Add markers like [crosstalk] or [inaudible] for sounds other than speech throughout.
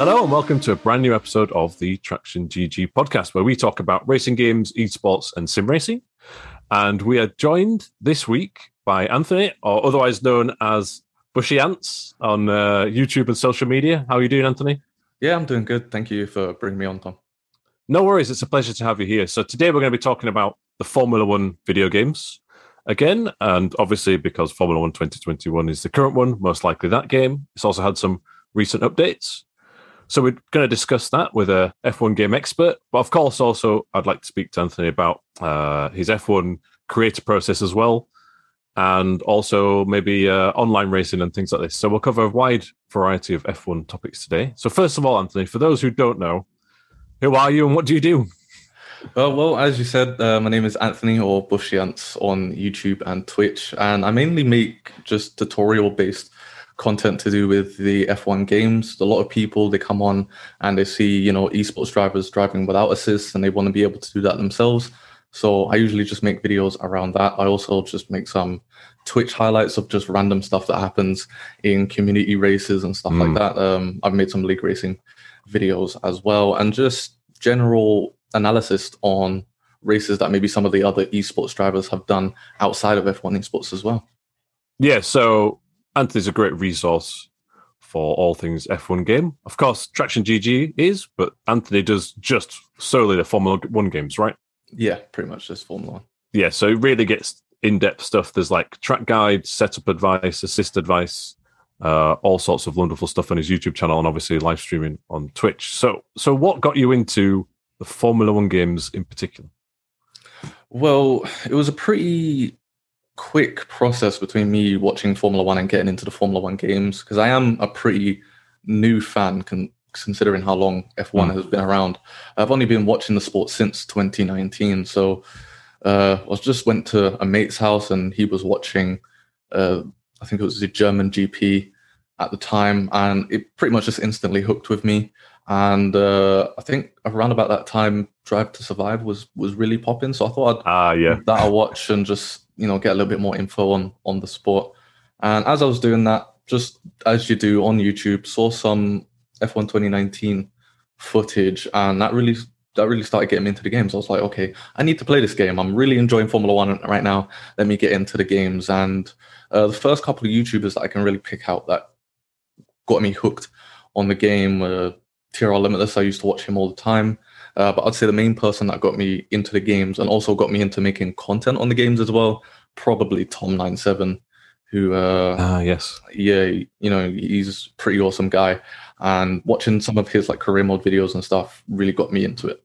Hello and welcome to a brand new episode of the Traction GG podcast, where we talk about racing games, esports, and sim racing. And we are joined this week by Anthony, or otherwise known as Bushy Ants on uh, YouTube and social media. How are you doing, Anthony? Yeah, I'm doing good. Thank you for bringing me on, Tom. No worries. It's a pleasure to have you here. So today we're going to be talking about the Formula One video games again. And obviously, because Formula One 2021 is the current one, most likely that game. It's also had some recent updates. So we're going to discuss that with a F1 game expert. But of course, also, I'd like to speak to Anthony about uh, his F1 creator process as well. And also maybe uh, online racing and things like this. So we'll cover a wide variety of F1 topics today. So first of all, Anthony, for those who don't know, who are you and what do you do? Uh, well, as you said, uh, my name is Anthony or Bushy Ants on YouTube and Twitch, and I mainly make just tutorial based content to do with the F1 games. A lot of people they come on and they see you know esports drivers driving without assists, and they want to be able to do that themselves. So I usually just make videos around that. I also just make some Twitch highlights of just random stuff that happens in community races and stuff mm. like that. Um, I've made some league racing videos as well, and just general analysis on races that maybe some of the other esports drivers have done outside of F1 esports as well. Yeah, so Anthony's a great resource for all things F1 game. Of course, Traction GG is, but Anthony does just solely the Formula One games, right? Yeah, pretty much just Formula One. Yeah, so it really gets in depth stuff. There's like track guides, setup advice, assist advice, uh, all sorts of wonderful stuff on his YouTube channel, and obviously live streaming on Twitch. So, so what got you into the Formula One games in particular? Well, it was a pretty quick process between me watching Formula One and getting into the Formula One games because I am a pretty new fan con- considering how long F1 mm. has been around. I've only been watching the sport since 2019. So uh, I was just went to a mate's house and he was watching, uh, I think it was the German GP at the time, and it pretty much just instantly hooked with me. And uh, I think around about that time, Drive to Survive was was really popping. So I thought I'd ah, yeah. that watch and just you know get a little bit more info on on the sport. And as I was doing that, just as you do on YouTube, saw some F1 2019 footage, and that really that really started getting me into the games. I was like, okay, I need to play this game. I'm really enjoying Formula One right now. Let me get into the games. And uh, the first couple of YouTubers that I can really pick out that got me hooked on the game. Uh, TRL Limitless, I used to watch him all the time. Uh, but I'd say the main person that got me into the games and also got me into making content on the games as well, probably Tom97, who, uh, ah, yes, yeah, you know, he's a pretty awesome guy. And watching some of his like career mode videos and stuff really got me into it.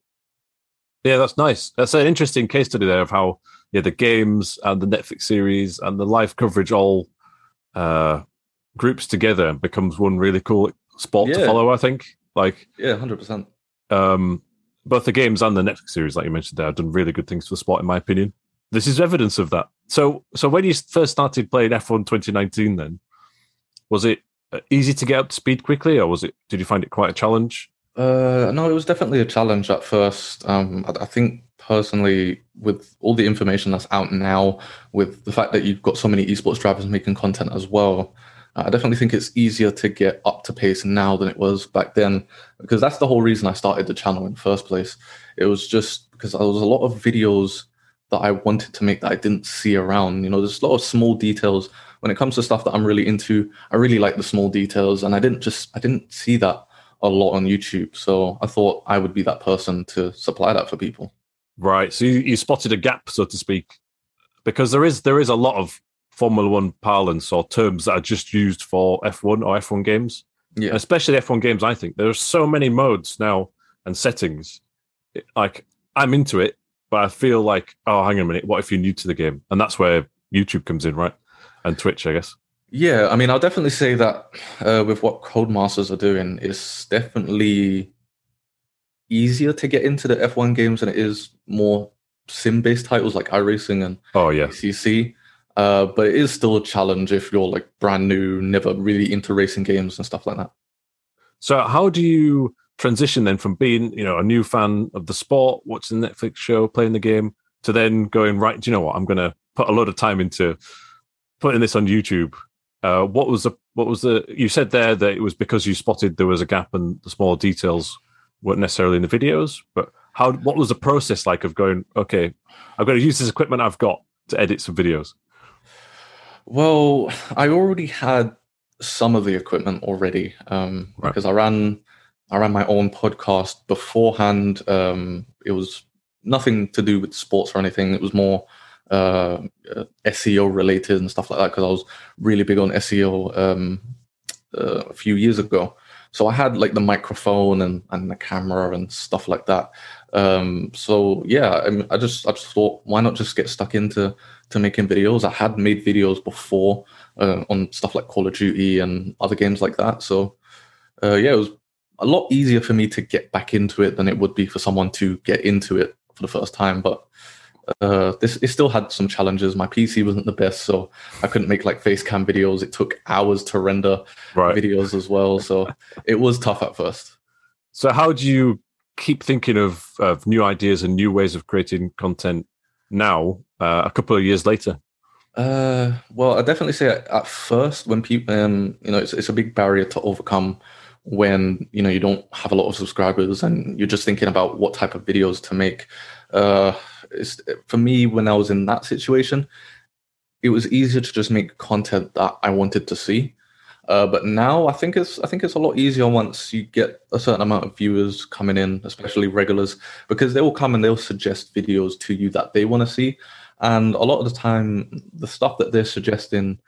Yeah, that's nice. That's an interesting case study there of how yeah the games and the Netflix series and the live coverage all uh, groups together and becomes one really cool spot yeah. to follow. I think like yeah, hundred percent. Um, both the games and the Netflix series, like you mentioned, there have done really good things for the sport, in my opinion. This is evidence of that. So, so when you first started playing F1 2019, then was it uh, easy to get up to speed quickly, or was it? Did you find it quite a challenge? Uh, no, it was definitely a challenge at first. Um, I, I think personally, with all the information that's out now, with the fact that you've got so many esports drivers making content as well, Uh, I definitely think it's easier to get up to pace now than it was back then, because that's the whole reason I started the channel in the first place. It was just because there was a lot of videos that I wanted to make that I didn't see around. You know, there's a lot of small details when it comes to stuff that I'm really into. I really like the small details, and I didn't just I didn't see that a lot on YouTube. So I thought I would be that person to supply that for people. Right. So you, you spotted a gap, so to speak, because there is there is a lot of Formula One parlance or terms that are just used for F1 or F1 games. Yeah. And especially F1 games, I think there's so many modes now and settings. Like I'm into it, but I feel like, oh, hang on a minute, what if you're new to the game? And that's where YouTube comes in, right? And Twitch, I guess. Yeah, I mean, I'll definitely say that uh, with what Codemasters are doing, it's definitely easier to get into the F1 games than it is more sim-based titles like iRacing and oh yeah, CC. Uh, but it is still a challenge if you're like brand new, never really into racing games and stuff like that. So, how do you transition then from being, you know, a new fan of the sport, watching the Netflix show, playing the game, to then going right? Do you know what? I'm going to put a lot of time into putting this on YouTube Uh, what was the what was the you said there that it was because you spotted there was a gap and the small details weren't necessarily in the videos, but how what was the process like of going? Okay, I'm going to use this equipment I've got to edit some videos. Well, I already had some of the equipment already um, Right. because I ran I ran my own podcast beforehand. Um, it was nothing to do with sports or anything. It was more uh, uh, SEO related and stuff like that because I was really big on SEO um, uh, a few years ago. So I had like the microphone and, and the camera and stuff like that. Um, so yeah, I, mean, I just I just thought why not just get stuck into to making videos. I had made videos before uh, on stuff like Call of Duty and other games like that. So uh, yeah, it was a lot easier for me to get back into it than it would be for someone to get into it for the first time. But uh, this it still had some challenges. My PC wasn't the best, so I couldn't make like face cam videos. It took hours to render Right. videos as well, so it was tough at first. So how do you keep thinking of, of new ideas and new ways of creating content now, uh, a couple of years later? Uh, well, I definitely say at, first when people, um, you know, it's it's a big barrier to overcome when you know you don't have a lot of subscribers and you're just thinking about what type of videos to make. Uh, for me, when I was in that situation, it was easier to just make content that I wanted to see. Uh, but now I think it's I think it's a lot easier once you get a certain amount of viewers coming in, especially regulars, because they will come and they'll suggest videos to you that they want to see. And a lot of the time, the stuff that they're suggesting,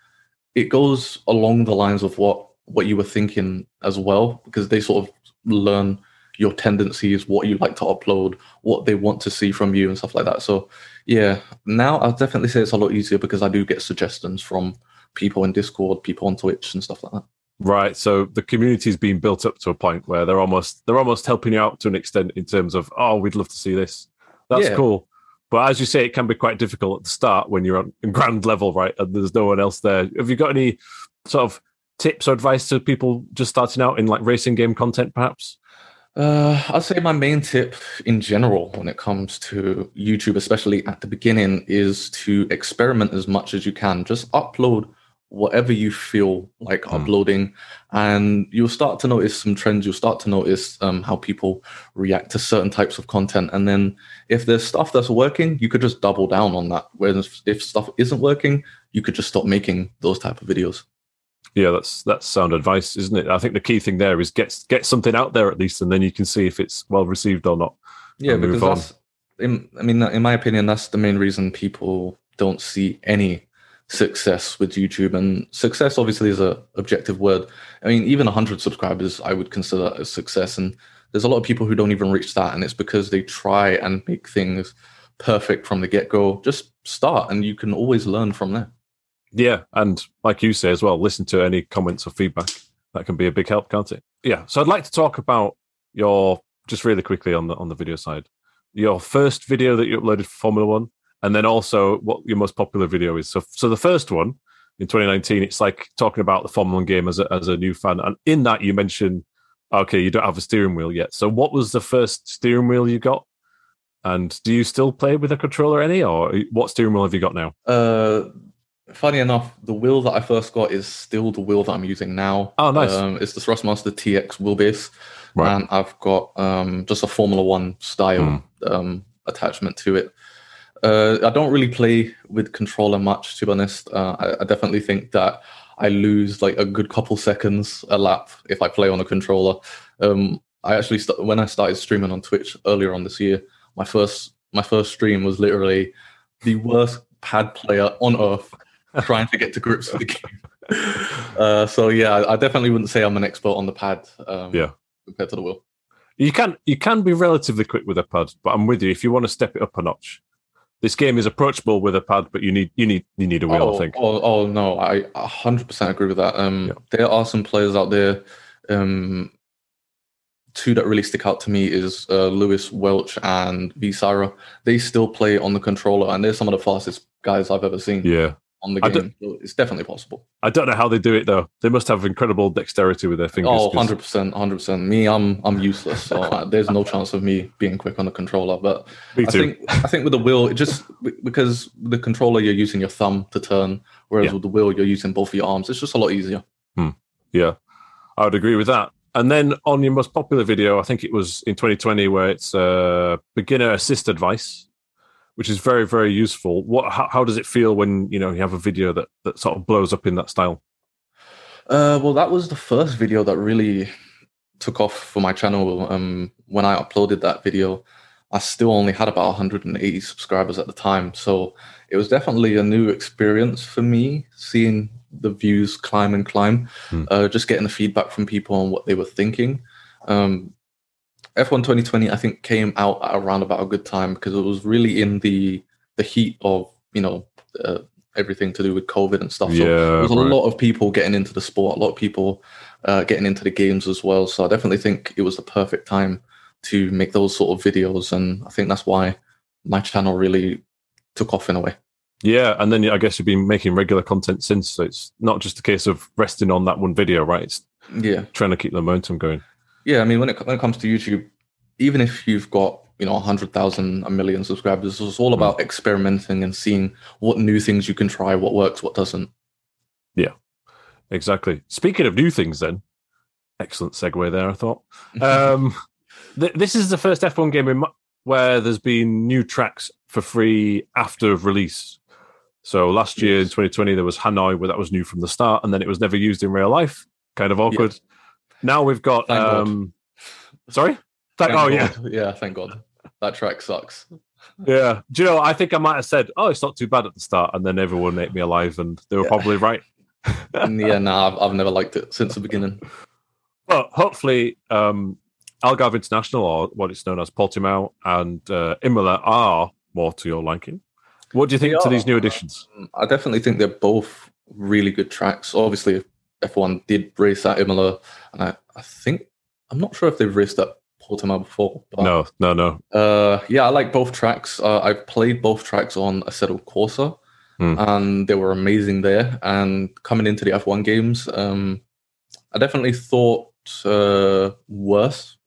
it goes along the lines of what what you were thinking as well, because they sort of learn your tendencies, what you like to upload, what they want to see from you, and stuff like that. So, yeah, now I'll definitely say it's a lot easier because I do get suggestions from people in Discord, people on Twitch, and stuff like that. Right. So the community's been built up to a point where they're almost they're almost helping you out to an extent in terms of oh we'd love to see this. That's Yeah. cool. But as you say, it can be quite difficult at the start when you're on [laughs] ground level, right? And there's no one else there. Have you got any sort of tips or advice to people just starting out in like racing game content, perhaps? Uh, I'd say my main tip in general when it comes to YouTube, especially at the beginning, is to experiment as much as you can. Just upload whatever you feel like Hmm. uploading, and you'll start to notice some trends. You'll start to notice um, how people react to certain types of content. And then if there's stuff that's working, you could just double down on that. Whereas if stuff isn't working, you could just stop making those type of videos. Yeah, that's that's sound advice, isn't it? I think the key thing there is get get something out there at least, and then you can see if it's well received or not. Yeah, because that's, in, I mean, in my opinion, that's the main reason people don't see any success with YouTube. And success obviously is a objective word. I mean, even 100 subscribers, I would consider a success. And there's a lot of people who don't even reach that. And it's because they try and make things perfect from the get go. Just start, and you can always learn from there. Yeah, and like you say as well, listen to any comments or feedback. That can be a big help, can't it? Yeah. So I'd like to talk about your just really quickly on the on the video side. Your first video that you uploaded for Formula One, and then also what your most popular video is. So so the first one in 2019, it's like talking about the Formula One game as a as a new fan, and in that you mentioned, okay, you don't have a steering wheel yet. So what was the first steering wheel you got? And do you still play with a controller any, or what steering wheel have you got now? Uh, funny enough, the wheel that I first got is still the wheel that I'm using now. Oh, nice. Um, it's the Thrustmaster TX wheelbase. Right. and I've got um, just a Formula One style Hmm. um, attachment to it. Uh, I don't really play with controller much, to be honest. Uh, I, I definitely think that I lose like a good couple seconds a lap if I play on a controller. Um, I actually st- when I started streaming on Twitch earlier on this year, my first my first stream was literally the worst pad player on earth [laughs] trying to get to grips with the game. [laughs] Uh, so yeah, I, definitely wouldn't say I'm an expert on the pad. Um, Yeah. compared to the wheel. You can you can be relatively quick with a pad, but I'm with you. If you want to step it up a notch, this game is approachable with a pad, but you need you need you need a wheel. oh, I think. Oh, oh no, I 100% agree with that. Um, There are some players out there. Um, two that really stick out to me is uh, Lewis Welch and V Sira. They still play on the controller, and they're some of the fastest guys I've ever seen. Yeah, on the game. It's definitely possible. I don't know how they do it though. They must have incredible dexterity with their fingers. Oh, 'cause- 100%, 100%. Me, I'm I'm useless. So uh, there's no chance of me being quick on the controller. But Me I think I think with the wheel, it just because the controller you're using your thumb to turn, whereas Yeah. with the wheel you're using both of your arms. It's just a lot easier. Yeah, I would agree with that. And then on your most popular video, I think it was in 2020, where it's uh, beginner assist advice, which is very, very useful. What? How, how does it feel when you know you have a video that that sort of blows up in that style? Uh, well, that was the first video that really took off for my channel. Um, when I uploaded that video, I still only had about 180 subscribers at the time, so it was definitely a new experience for me seeing the views climb and climb. Hmm. Uh, just getting the feedback from people on what they were thinking. Um, F1 2020, I think, came out at around about a good time because it was really in the the heat of you know uh, everything to do with COVID and stuff. So yeah, was a right. lot of people getting into the sport, a lot of people uh, getting into the games as well. So I definitely think it was the perfect time to make those sort of videos, and I think that's why my channel really took off in a way. Yeah, and then I guess you've been making regular content since. So it's not just a case of resting on that one video, right? It's Yeah, trying to keep the momentum going. Yeah. I mean, when it when it comes to YouTube, even if you've got you know a hundred thousand, a million subscribers, it's all about experimenting and seeing what new things you can try, what works, what doesn't. Yeah exactly. Speaking of new things, then, excellent segue there. I thought. [laughs] Um, th- this is the first F1 game in, mu- where there's been new tracks for free after release. So last year in 2020 there was Hanoi, where that was new from the start, and then it was never used in real life. Kind of awkward. Now we've got. Thank God. um, sorry. Thank, oh yeah, God. yeah. Thank God, that track sucks. yeah. Do you know? I think I might have said, "Oh, it's not too bad at the start," and then everyone ate me alive, and they were Yeah. probably right. And yeah, nah, I've, I've never liked it since the beginning. But hopefully, um, Algarve International, or what it's known as Portimao, and uh, Imola are more to your liking. What do you think They to these new additions? Um, I definitely think they're both really good tracks. Obviously, F1 did race at Imola, and I, I think I'm not sure if they've raced at Portimao before. But, No, no, no. Uh, yeah, I like both tracks. Uh, I've played both tracks on Assetto Corsa, Hmm. and they were amazing there. And coming into the F1 games, um, I definitely thought uh, worse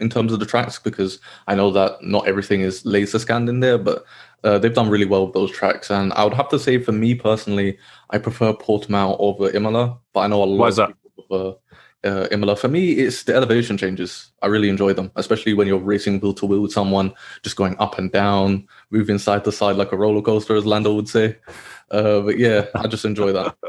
in terms of the tracks because I know that not everything is laser scanned in there, but uh, they've done really well with those tracks. And I would have to say, for me personally, I prefer Portimao over Imola, but I know a lot Why is of that? people prefer uh, Imola. For me, it's the elevation changes. I really enjoy them, especially when you're racing wheel to wheel with someone, just going up and down, moving side to side like a roller coaster, as Lando would say. Uh, but yeah, I just enjoy that. [laughs]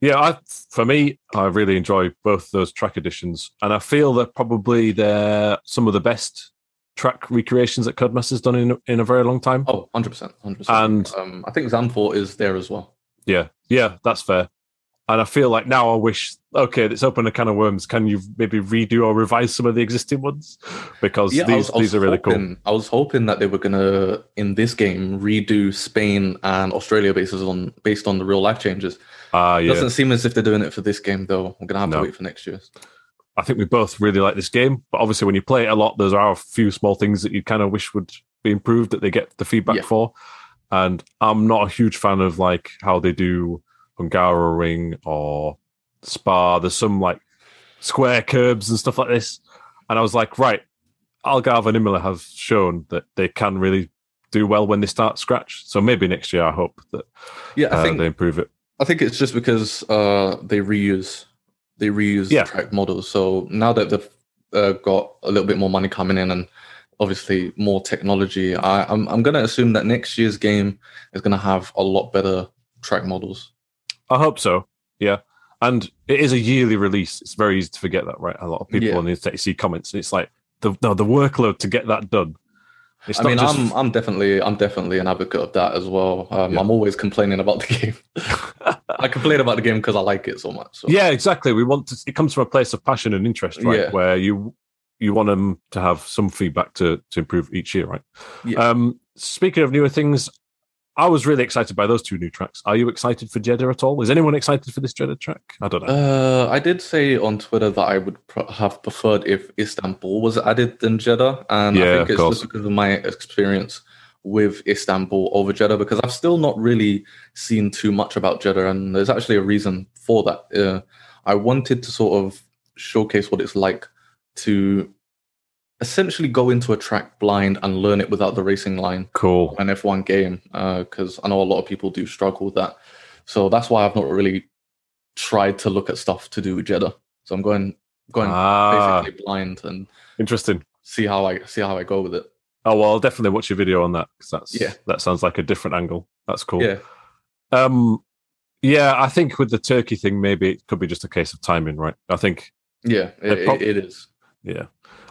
Yeah, I, for me, I really enjoy both those track editions, and I feel that probably they're some of the best track recreations that Codemasters done in in a very long time. Oh, 100%. 100%. And- um, I think Zandvoort is there as well. Yeah, yeah, that's fair. And I feel like now I wish, okay, let's open a can of worms. Can you maybe redo or revise some of the existing ones? Because Yeah, these was- these are really cool. I was hoping that they were gonna in this game redo Spain and Australia bases on based on the real life changes. Ah, yeah. Doesn't seem as if they're doing it for this game though. I'm gonna have No. to wait for next year. I think we both really like this game, but obviously when you play it a lot, there are a few small things that you kind of wish would be improved that they get the feedback Yeah. for. And I'm not a huge fan of like how they do Hungaroring or Spa. There's some like square curbs and stuff like this. And I was like, right, Algarve and Imola have shown that they can really do well when they start scratch. So maybe next year I hope that Yeah, I uh, think they improve it. I think it's just because uh, they reuse they reuse Yeah. the track models. So now that they've uh, got a little bit more money coming in and obviously more technology, I, I'm I'm gonna assume that next year's game is gonna have a lot better track models. I hope so. Yeah. And it is a yearly release. It's very easy to forget that, right? A lot of people Yeah. on the internet see comments, and it's like the no, the workload to get that done. It's I mean, just I'm I'm definitely I'm definitely an advocate of that as well. Um, Yeah. I'm always complaining about the game. [laughs] I complain about the game because I like it so much. So. yeah, exactly. We want to. It comes from a place of passion and interest, right? Yeah. Where you you want them to have some feedback to to improve each year, right? Yeah. Um, speaking of newer things, I was really excited by those two new tracks. Are you excited for Jeddah at all? Is anyone excited for this Jeddah track? I don't know. Uh, I did say on Twitter that I would pr- have preferred if Istanbul was added than Jeddah, and Yeah, I think it's just because of my experience with Istanbul over Jeddah because I've still not really seen too much about Jeddah, and there's actually a reason for that. Uh, I wanted to sort of showcase what it's like to essentially go into a track blind and learn it without the racing line. Cool. An F1 game, because uh, I know a lot of people do struggle with that. So that's why I've not really tried to look at stuff to do with Jeddah. So I'm going going ah, basically blind and interesting. See how I see how I go with it. Oh well, I'll definitely watch your video on that because that's yeah. that sounds like a different angle. That's cool. Yeah. Um, yeah, I think with the turkey thing, maybe it could be just a case of timing, right? I think. Yeah, it, prob- it is. Yeah,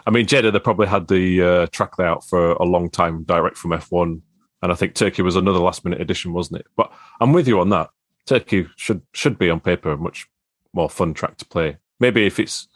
I mean Jeddah, they probably had the uh, track layout for a long time, direct from F1, and I think Turkey was another last minute addition, wasn't it? But I'm with you on that. Turkey should should be on paper a much more fun track to play. Maybe if it's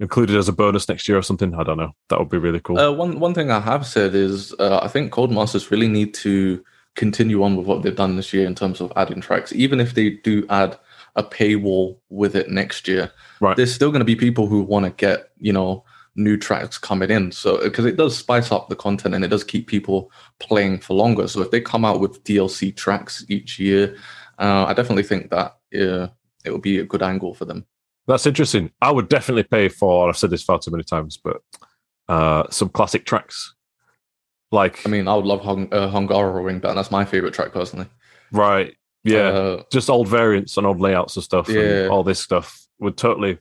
included as a bonus next year or something, I don't know. That would be really cool. Uh, one one thing I have said is uh, I think Codemasters really need to continue on with what they've done this year in terms of adding tracks, even if they do add a paywall with it next year. Right. There's still going to be people who want to get, you know, new tracks coming in. So because it does spice up the content and it does keep people playing for longer. So if they come out with DLC tracks each year, uh, I definitely think that uh, it would be a good angle for them. That's interesting. I would definitely pay for. I've said this far too many times, but uh, some classic tracks. Like, I mean, I would love Hung, uh, but that's my favorite track personally. Right. Yeah. Uh, Just old variants and old layouts and stuff. Yeah. And all this stuff would totally.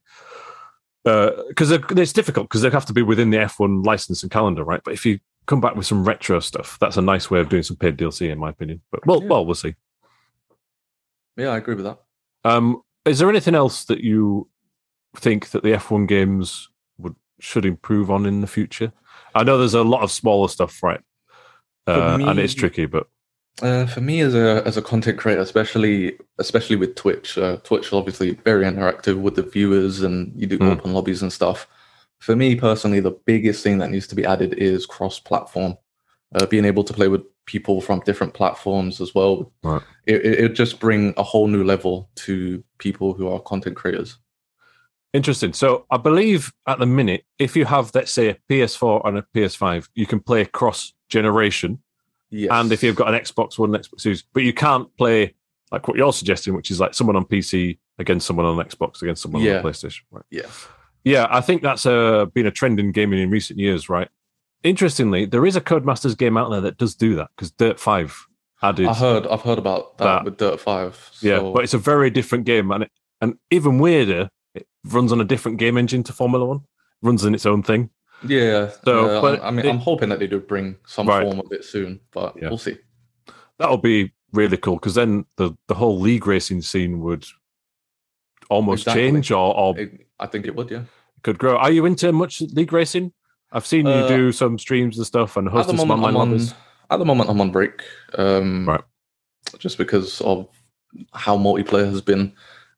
Because uh, it's difficult because they have to be within the F1 license and calendar, right? But if you come back with some retro stuff, that's a nice way of doing some paid DLC, in my opinion. But well, yeah. well, we'll see. Yeah, I agree with that. Um, is there anything else that you think that the F1 games would should improve on in the future? I know there's a lot of smaller stuff, right? Uh, me, and it's tricky, but uh, for me as a as a content creator, especially especially with Twitch, uh, Twitch is obviously very interactive with the viewers, and you do mm. open lobbies and stuff. For me personally, the biggest thing that needs to be added is cross-platform, uh, being able to play with people from different platforms as well. Right. It, it, it just bring a whole new level to people who are content creators. Interesting. So I believe at the minute, if you have, let's say, a PS4 and a PS5, you can play cross generation. Yes. And if you've got an Xbox One, Xbox Series, but you can't play like what you're suggesting, which is like someone on PC against someone on Xbox against someone yeah. on PlayStation. Right. Yeah. Yeah, I think that's uh, been a trend in gaming in recent years, right? Interestingly, there is a Codemasters game out there that does do that because Dirt Five added. I heard, I've heard about that, that. with Dirt Five. So. Yeah, but it's a very different game, and it, and even weirder it runs on a different game engine to Formula One. Runs in its own thing. Yeah. So, uh, but I mean, it, I'm hoping that they do bring some right. form of it soon, but yeah. we'll see. That'll be really cool because then the the whole league racing scene would almost exactly. change, or, or I think it would. Yeah. Could grow. Are you into much league racing? I've seen you uh, do some streams and stuff and hosting some online on, At the moment, I'm on break. Um, right. Just because of how multiplayer has been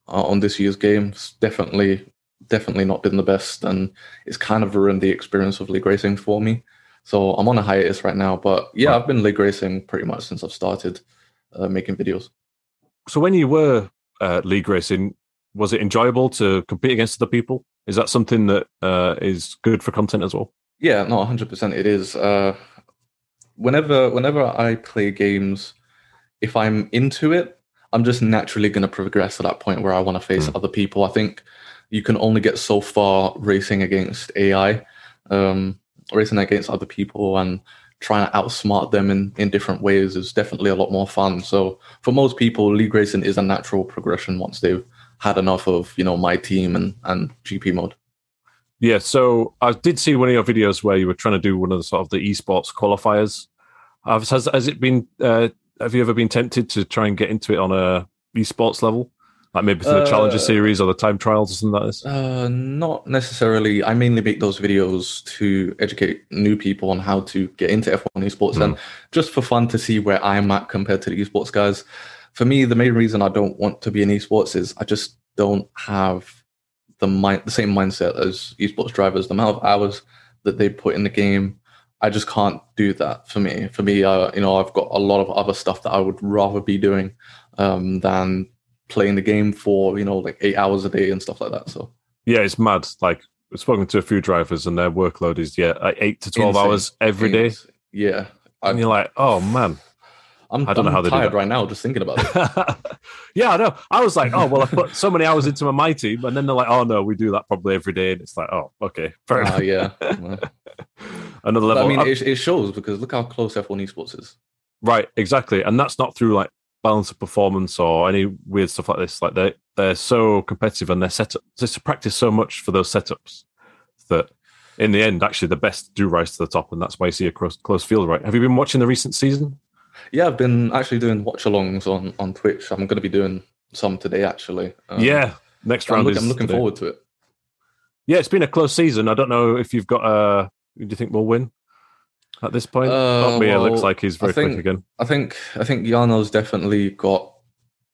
uh, on this year's games. Definitely, definitely not been the best, and it's kind of ruined the experience of league racing for me. So I'm on a hiatus right now, but yeah. I've been league racing pretty much since I've started uh, making videos. So when you were uh, league racing, was it enjoyable to compete against other people? Is that something that uh, is good for content as well? Yeah, no, 100% it is. Uh, whenever whenever I play games, if I'm into it, I'm just naturally going to progress to that point where I want to face mm. other people. I think you can only get so far racing against AI, um, racing against other people, and trying to outsmart them in, in different ways is definitely a lot more fun. So for most people, league racing is a natural progression once they've had enough of you know my team and and GP mode. Yeah, so I did see one of your videos where you were trying to do one of the sort of the esports qualifiers. Has has it been uh, have you ever been tempted to try and get into it on a esports level? Like maybe through the uh, Challenger series or the time trials or something like this? Uh, not necessarily. I mainly make those videos to educate new people on how to get into F1 esports mm. and just for fun to see where I'm at compared to the esports guys. For me, the main reason I don't want to be in esports is I just don't have the mind, the same mindset as esports drivers. The amount of hours that they put in the game, I just can't do that for me. For me, uh, you know, I've got a lot of other stuff that I would rather be doing um, than playing the game for you know like eight hours a day and stuff like that. So yeah, it's mad. Like I've spoken to a few drivers and their workload is yeah like eight to twelve Insane. hours every day. Yeah, and you're like, oh man, I'm, I don't know I'm how they tired right now just thinking about it. [laughs] yeah, I know. I was like, oh well, I put so many hours into my my team, and then they're like, oh no, we do that probably every day, and it's like, oh okay, fair enough. yeah. [laughs] Another but level. I mean, Uh, it, it shows because look how close F1 esports is. right, exactly, and that's not through like balance of performance or any weird stuff like this. Like they they're so competitive and they're set up just to practice so much for those setups that in the end, actually, the best do rise to the top, and that's why you see a close, close field. Right? Have you been watching the recent season? Yeah, I've been actually doing watch-alongs on on Twitch. I'm going to be doing some today actually. Um, yeah, next I'm, round look- is I'm looking today. forward to it. Yeah, it's been a close season. I don't know if you've got a. Who do you think we'll win at this point? Uh, Mia looks like he's very think- quick again. I think I think Jarno's definitely got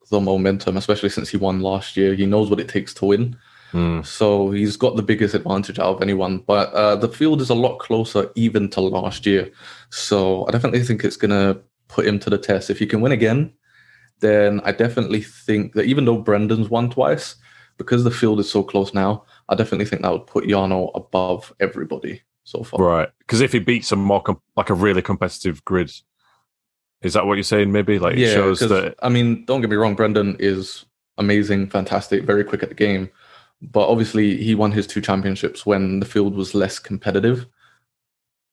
the momentum, especially since he won last year. He knows what it takes to win, Hmm. so he's got the biggest advantage out of anyone. But uh, the field is a lot closer even to last year, so I definitely think it's gonna put him to the test. If he can win again, then I definitely think that even though Brendon's won twice, because the field is so close now, I definitely think that would put Jarno above everybody so far. Right, because if he beats a more com- like a really competitive grid, is that what you're saying? Maybe like it yeah, shows 'cause, that. I mean, don't get me wrong, Brendon is amazing, fantastic, very quick at the game. But obviously, he won his two championships when the field was less competitive.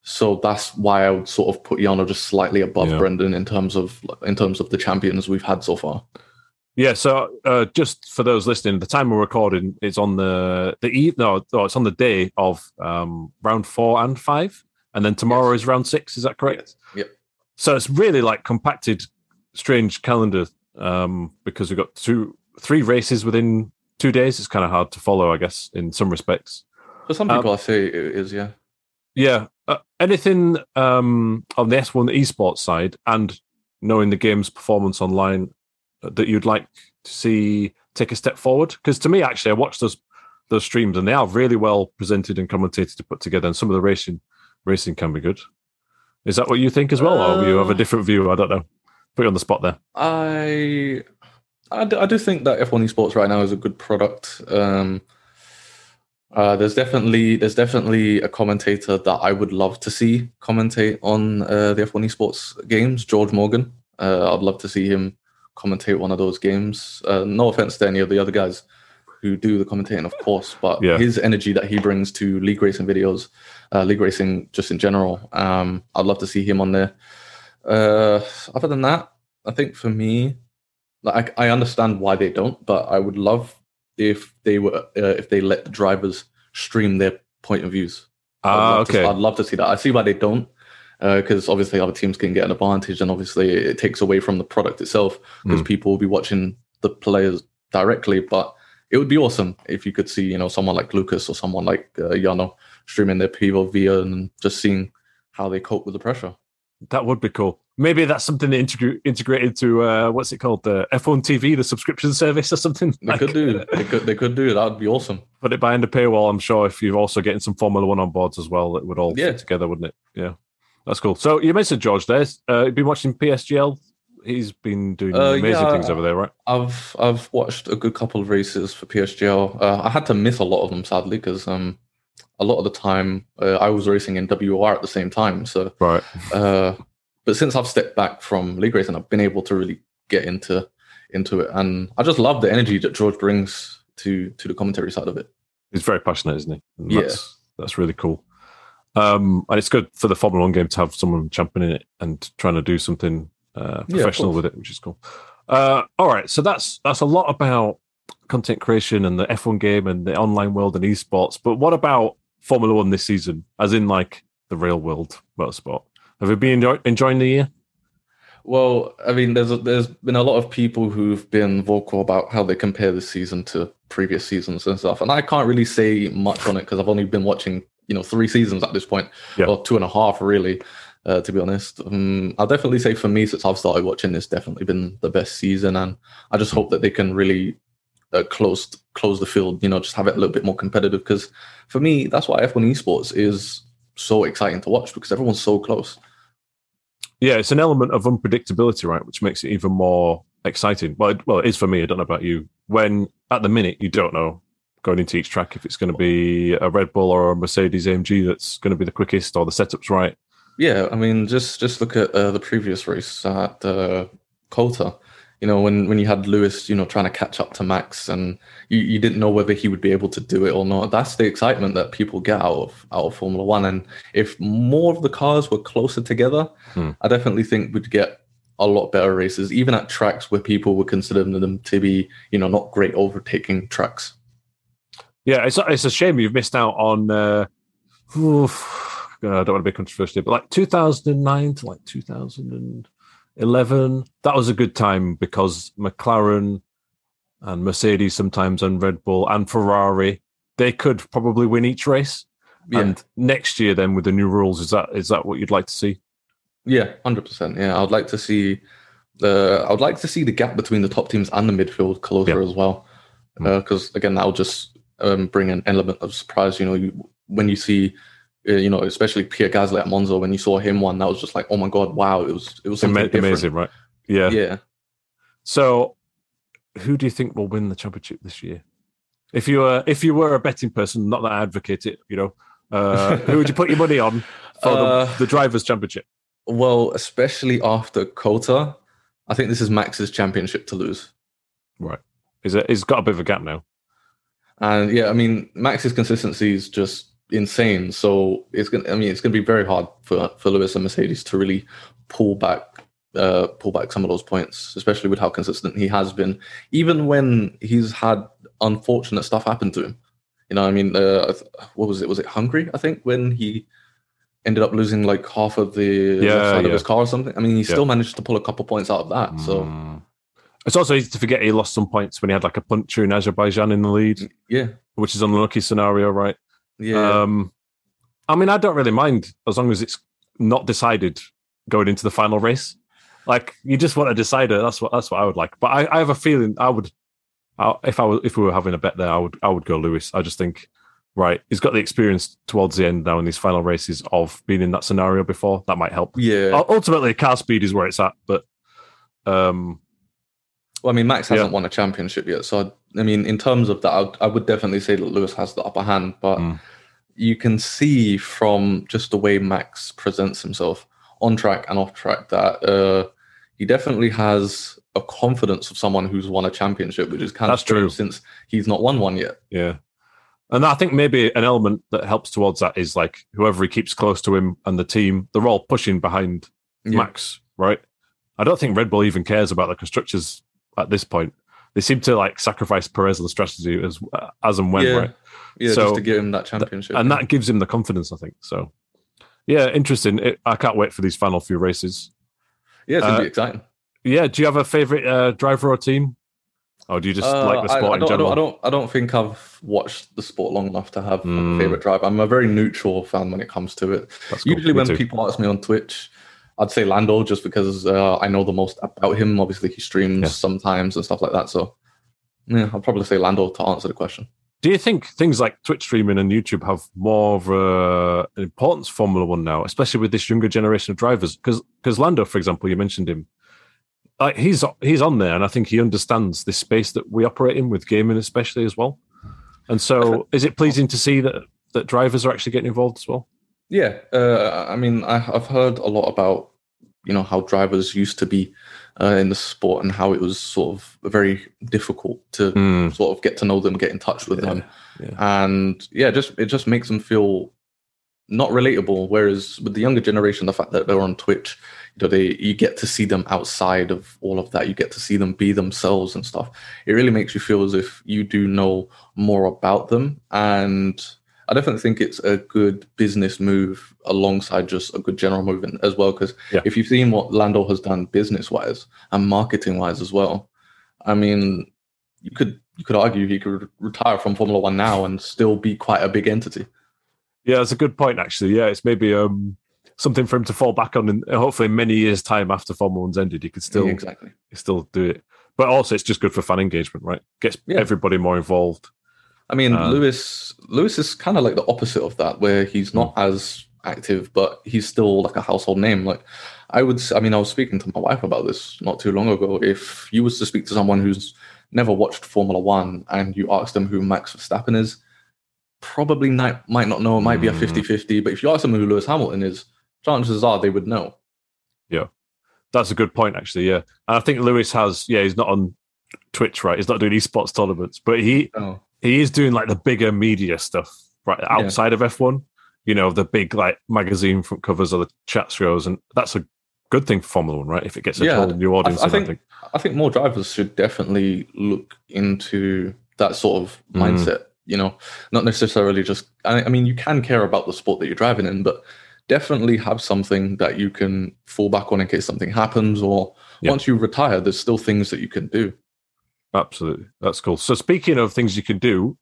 So that's why I would sort of put Jarno just slightly above Yeah. Brendon in terms of in terms of the champions we've had so far. Yeah, so uh, just for those listening, the time we're recording is on the the eve. No, no, it's on the day of um, round four and five, and then tomorrow is round six. Is that correct? Yep. So it's really like compacted, strange calendar um, because we've got two, three races within two days. It's kind of hard to follow, I guess, in some respects. For some Um, people, I say it is, yeah. Yeah. Uh, anything um, on the F1 esports side and knowing the game's performance online that you'd like to see take a step forward? Because to me, actually, I watched those those streams and they are really well presented and commentated to put together, and some of the racing racing can be good. Is that what you think as well, or you have a Uh, different view? I don't know. Put you on the spot there. I, I, do, I do think that F1 Esports right now is a good product. Um, uh, there's definitely there's definitely a commentator that I would love to see commentate on uh, the F1 Esports games. George Morgan. Uh, I'd love to see him commentate one of those games. Uh, no offense to any of the other guys who do the commentating, of course, but Yeah. his energy that he brings to league racing videos, uh, league racing just in general, um, I'd love to see him on there. Uh, other than that, I think for me, like I, I understand why they don't, but I would love if they were uh, if they let the drivers stream their point of views. Ah, love to- okay. I'd love to see that. I see why they don't, because obviously other teams can get an advantage, and obviously it takes away from the product itself because Mm. people will be watching the players directly. But it would be awesome if you could see, you know, someone like Lucas or someone like uh, Jarno streaming their POV and just seeing how they cope with the pressure. That would be cool. Maybe that's something they integrate integrate into uh, what's it called, the F1 TV, the subscription service or something. They like- could do. They could. They could do. That would be awesome. put it behind a paywall. I'm sure if you're also getting some Formula One on boards as well, it would all Yeah. fit together, wouldn't it? Yeah, that's cool. So you mentioned George there. Uh, you've been watching PSGL. He's been doing Uh, amazing yeah. things over there, right? I've I've watched a good couple of races for PSGL. Uh, I had to miss a lot of them sadly because um, a lot of the time uh, I was racing in WR at the same time. So, Right. uh, but since I've stepped back from league racing, I've been able to really get into into it, and I just love the energy that George brings to to the commentary side of it. He's very passionate, isn't he? And Yeah. That's, that's really cool. Um, and it's good for the Formula One game to have someone championing it and trying to do something uh, professional course. with it, which is cool. Uh, all right, so that's that's a lot about content creation and the F1 game and the online world and esports. But what about Formula One this season, as in like the real world motorsport? Have you been enjoy- enjoying the year? Well, I mean, there's a, there's been a lot of people who've been vocal about how they compare this season to previous seasons and stuff, and I can't really say much on it because I've only been watching, you know, three seasons at this point, Yeah. or two and a half, really, uh, to be honest. Um, I'll definitely say for me, since I've started watching, it's definitely been the best season, and I just hope that they can really uh, close close the field, you know, just have it a little bit more competitive. Because for me, that's why F1 Esports is so exciting to watch because everyone's so close. Yeah, it's an element of unpredictability, right, which makes it even more exciting. Well, it, well, it is for me. I don't know about you. When at the minute you don't know going into each track if it's going to be a Red Bull or a Mercedes AMG that's going to be the quickest or the setup's right. Yeah, I mean, just just look at uh, the previous race at uh, COTA. You know, when when you had Lewis, you know, trying to catch up to Max, and you, you didn't know whether he would be able to do it or not. That's the excitement that people get out of out of Formula One. And if more of the cars were closer together, Hmm. I definitely think we'd get a lot better races, even at tracks where people would consider them to be, you know, not great overtaking tracks. Yeah, it's it's a shame you've missed out on. Uh, oof, I don't want to be controversial, but like 2009 to like 2011, that was a good time because McLaren and Mercedes sometimes and Red Bull and Ferrari they could probably win each race. Yeah, And next year, then with the new rules, is that is that what you'd like to see? yeah, hundred percent. Yeah, I'd like to see the I would like to see the gap between the top teams and the midfield closer as well, Mm. because again, that'll just um, bring an element of surprise. You know, you, when you see. uh, You know, especially Pierre Gasly at Monza, when you saw him one, that was just like, oh my god, wow! It was it was Ama- amazing, right? Yeah. Yeah, So, who do you think will win the championship this year? If you were if you were a betting person, not that I advocate it, you know, uh, who would you put your money on for [laughs] Uh, the, the drivers' championship? Well, especially after COTA, I think this is Max's championship to lose. Right? Is it? It's got a bit of a gap now. And yeah, I mean, Max's consistency is just insane. So it's gonna. I mean, it's gonna be very hard for for Lewis and Mercedes to really pull back, uh, pull back some of those points, especially with how consistent he has been, even when he's had unfortunate stuff happen to him. You know, I mean, uh, what was it? Was it Hungary? I think when he ended up losing like half of the Yeah, side yeah. of his car or something. I mean, he Yeah. still managed to pull a couple points out of that. So. Mm. It's also easy to forget he lost some points when he had like a puncture in Azerbaijan in the lead, Yeah, which is an unlucky scenario, right? yeah, Um, I mean, I don't really mind as long as it's not decided going into the final race. Like you just want a decider. That's what that's what I would like. But I, I have a feeling I would, I, if I was if we were having a bet there, I would I would go Lewis. I just think right, he's got the experience towards the end now in these final races of being in that scenario before. That might help. yeah. Ultimately, car speed is where it's at, but um, Well, I mean, Max hasn't Yeah. won a championship yet, so I, I mean, in terms of that, I would, I would definitely say that Lewis has the upper hand. But Mm. you can see from just the way Max presents himself on track and off track that uh, he definitely has a confidence of someone who's won a championship, which is kind That's of true. since he's not won one yet. Yeah. And I think maybe an element that helps towards that is like whoever he keeps close to him and the team, they're all pushing behind Yeah. Max, right? I don't think Red Bull even cares about the constructors at this point. They seem to like sacrifice Perez the strategy as as and when, Yeah. right? Yeah, So- just to give him that championship. And that gives him the confidence, I think. So, yeah, interesting. It, I can't wait for these final few races. yeah, it's gonna uh, be exciting. Yeah, do you have a favorite uh, driver or team, or do you just Uh, like the sport I, in don't, I, general? don't, I don't. I don't think I've watched the sport long enough to have Mm. a favorite driver. I'm a very neutral fan when it comes to it. That's. Usually, Me when too. people ask me on Twitch, I'd say Lando just because uh, I know the most about him. Obviously, he streams Yeah. sometimes and stuff like that. So, yeah, I'll probably say Lando to answer the question. Do you think things like Twitch streaming and YouTube have more of uh, an importance for Formula One now, especially with this younger generation of drivers? Because because Lando, for example, you mentioned him, like he's he's on there, and I think he understands this space that we operate in with gaming, especially as well. And so, is it pleasing to see that that drivers are actually getting involved as well? Yeah, uh, I mean, I, I've heard a lot about you know how drivers used to be uh, in the sport and how it was sort of very difficult to Hmm. sort of get to know them, get in touch with Yeah, them, yeah. and yeah, just it just makes them feel not relatable. Whereas with the younger generation, the fact that they're on Twitch, you know, they you get to see them outside of all of that. You get to see them be themselves and stuff. It really makes you feel as if you do know more about them and. I definitely think it's a good business move alongside just a good general move as well. Because Yeah. if you've seen what Lando has done business wise and marketing wise as well, I mean, you could you could argue he could retire from Formula One now and still be quite a big entity. Yeah, that's a good point. Actually, yeah, it's maybe um, something for him to fall back on, and hopefully, many years' time after Formula One's ended, he could still Yeah, exactly. still do it. But also, it's just good for fan engagement, right? Gets Yeah. everybody more involved. I mean, Um, Lewis Lewis is kind of like the opposite of that, where he's not Hmm. as active, but he's still like a household name. Like I would, I mean, I was speaking to my wife about this not too long ago. If you was to speak to someone who's never watched Formula One and you ask them who Max Verstappen is, probably not, might not know. It might be a Hmm. 50-50, but if you ask them who Lewis Hamilton is, chances are they would know. Yeah. That's a good point, actually. Yeah, and I think Lewis has. Yeah, he's not on Twitch, right? He's not doing esports tournaments, but he Oh, he is doing like the bigger media stuff, right outside of F1. You know, the big like magazine front covers or the chat shows, and that's a good thing for Formula One, right? If it gets a Yeah, whole new audience, I I think- think. I think more drivers should definitely look into that sort of Mm. mindset. You know, not necessarily just. I, I mean, you can care about the sport that you're driving in, but definitely have something that you can fall back on in case something happens, or Yeah. once you retire, there's still things that you can do. Absolutely. That's cool. So, speaking of things you can do,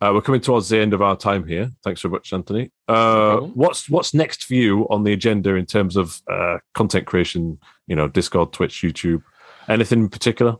uh, we're coming towards the end of our time here. Thanks very much, Anthony. Uh, what's what's next for you on the agenda in terms of uh, content creation? You know, Discord, Twitch, YouTube. Anything in particular?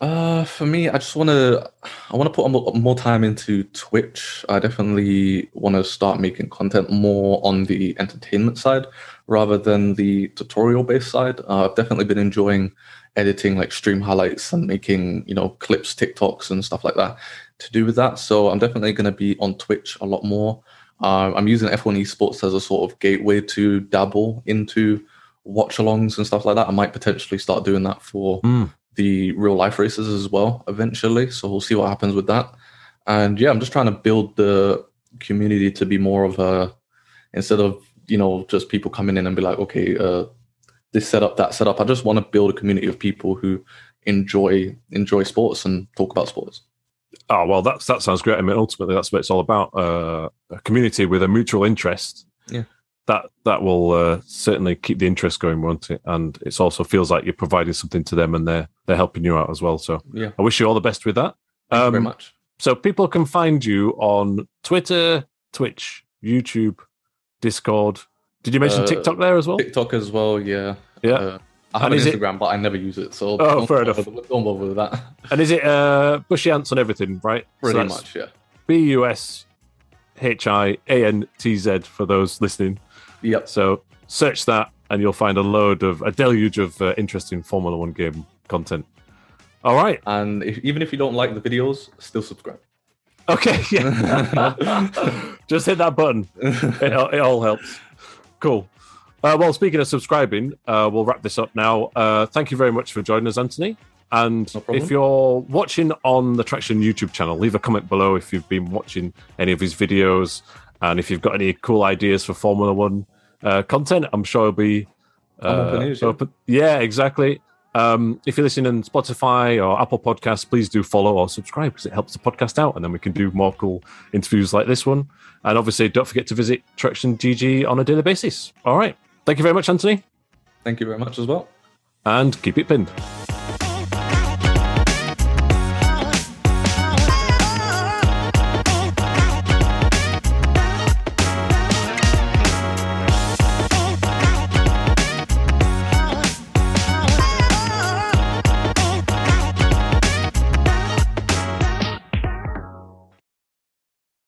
Uh, for me, I just want to, I want to put more, more time into Twitch. I definitely want to start making content more on the entertainment side rather than the tutorial-based side. Uh, I've definitely been enjoying editing like stream highlights and making, you know, clips, TikToks and stuff like that to do with that. So I'm definitely going to be on Twitch a lot more. Uh, I'm using F1 Esports as a sort of gateway to dabble into watch-alongs and stuff like that. I might potentially start doing that for Mm. the real life races as well eventually. So we'll see what happens with that. And yeah, I'm just trying to build the community to be more of a instead of you know just people coming in and be like, okay, uh, this setup, that setup. I just want to build a community of people who enjoy enjoy sports and talk about sports. Oh well, that's that sounds great. I mean, ultimately, that's what it's all about. Uh, a community with a mutual interest. Yeah. That that will uh, certainly keep the interest going, won't it? And it also feels like you're providing something to them, and they're they're helping you out as well. So Yeah, I wish you all the best with that. thank you very Um, much. So people can find you on Twitter, Twitch, YouTube, Discord. Did you mention Uh, TikTok there as well? TikTok as well. Yeah, Yeah. Uh, I have And an is it- Instagram, but I never use it. So Oh, don't fair bother- enough. Don't bother with that. And is it uh, BushiAntz on everything, right? So Pretty that's much, yeah. B U S H I A N T Z for those listening. Yep. So search that, and you'll find a load of a deluge of uh, interesting Formula One game content. All right. And if, even if you don't like the videos, still subscribe. Okay. Yeah. [laughs] [laughs] Just hit that button. It, it all helps. Cool. Uh, well, speaking of subscribing, uh, we'll wrap this up now. Uh, thank you very much for joining us, Anthony. And No if you're watching on the Traxion YouTube channel, leave a comment below if you've been watching any of his videos and if you've got any cool ideas for Formula One uh, content. I'm sure it'll be uh, yeah. open- Yeah, exactly. Um, if you're listening on Spotify or Apple Podcasts, please do follow or subscribe because it helps the podcast out, and then we can do more cool interviews like this one. And obviously, don't forget to visit Traxion GG on a daily basis. All right. Thank you very much, Anthony, Thank you very much as well. and keep it pinned.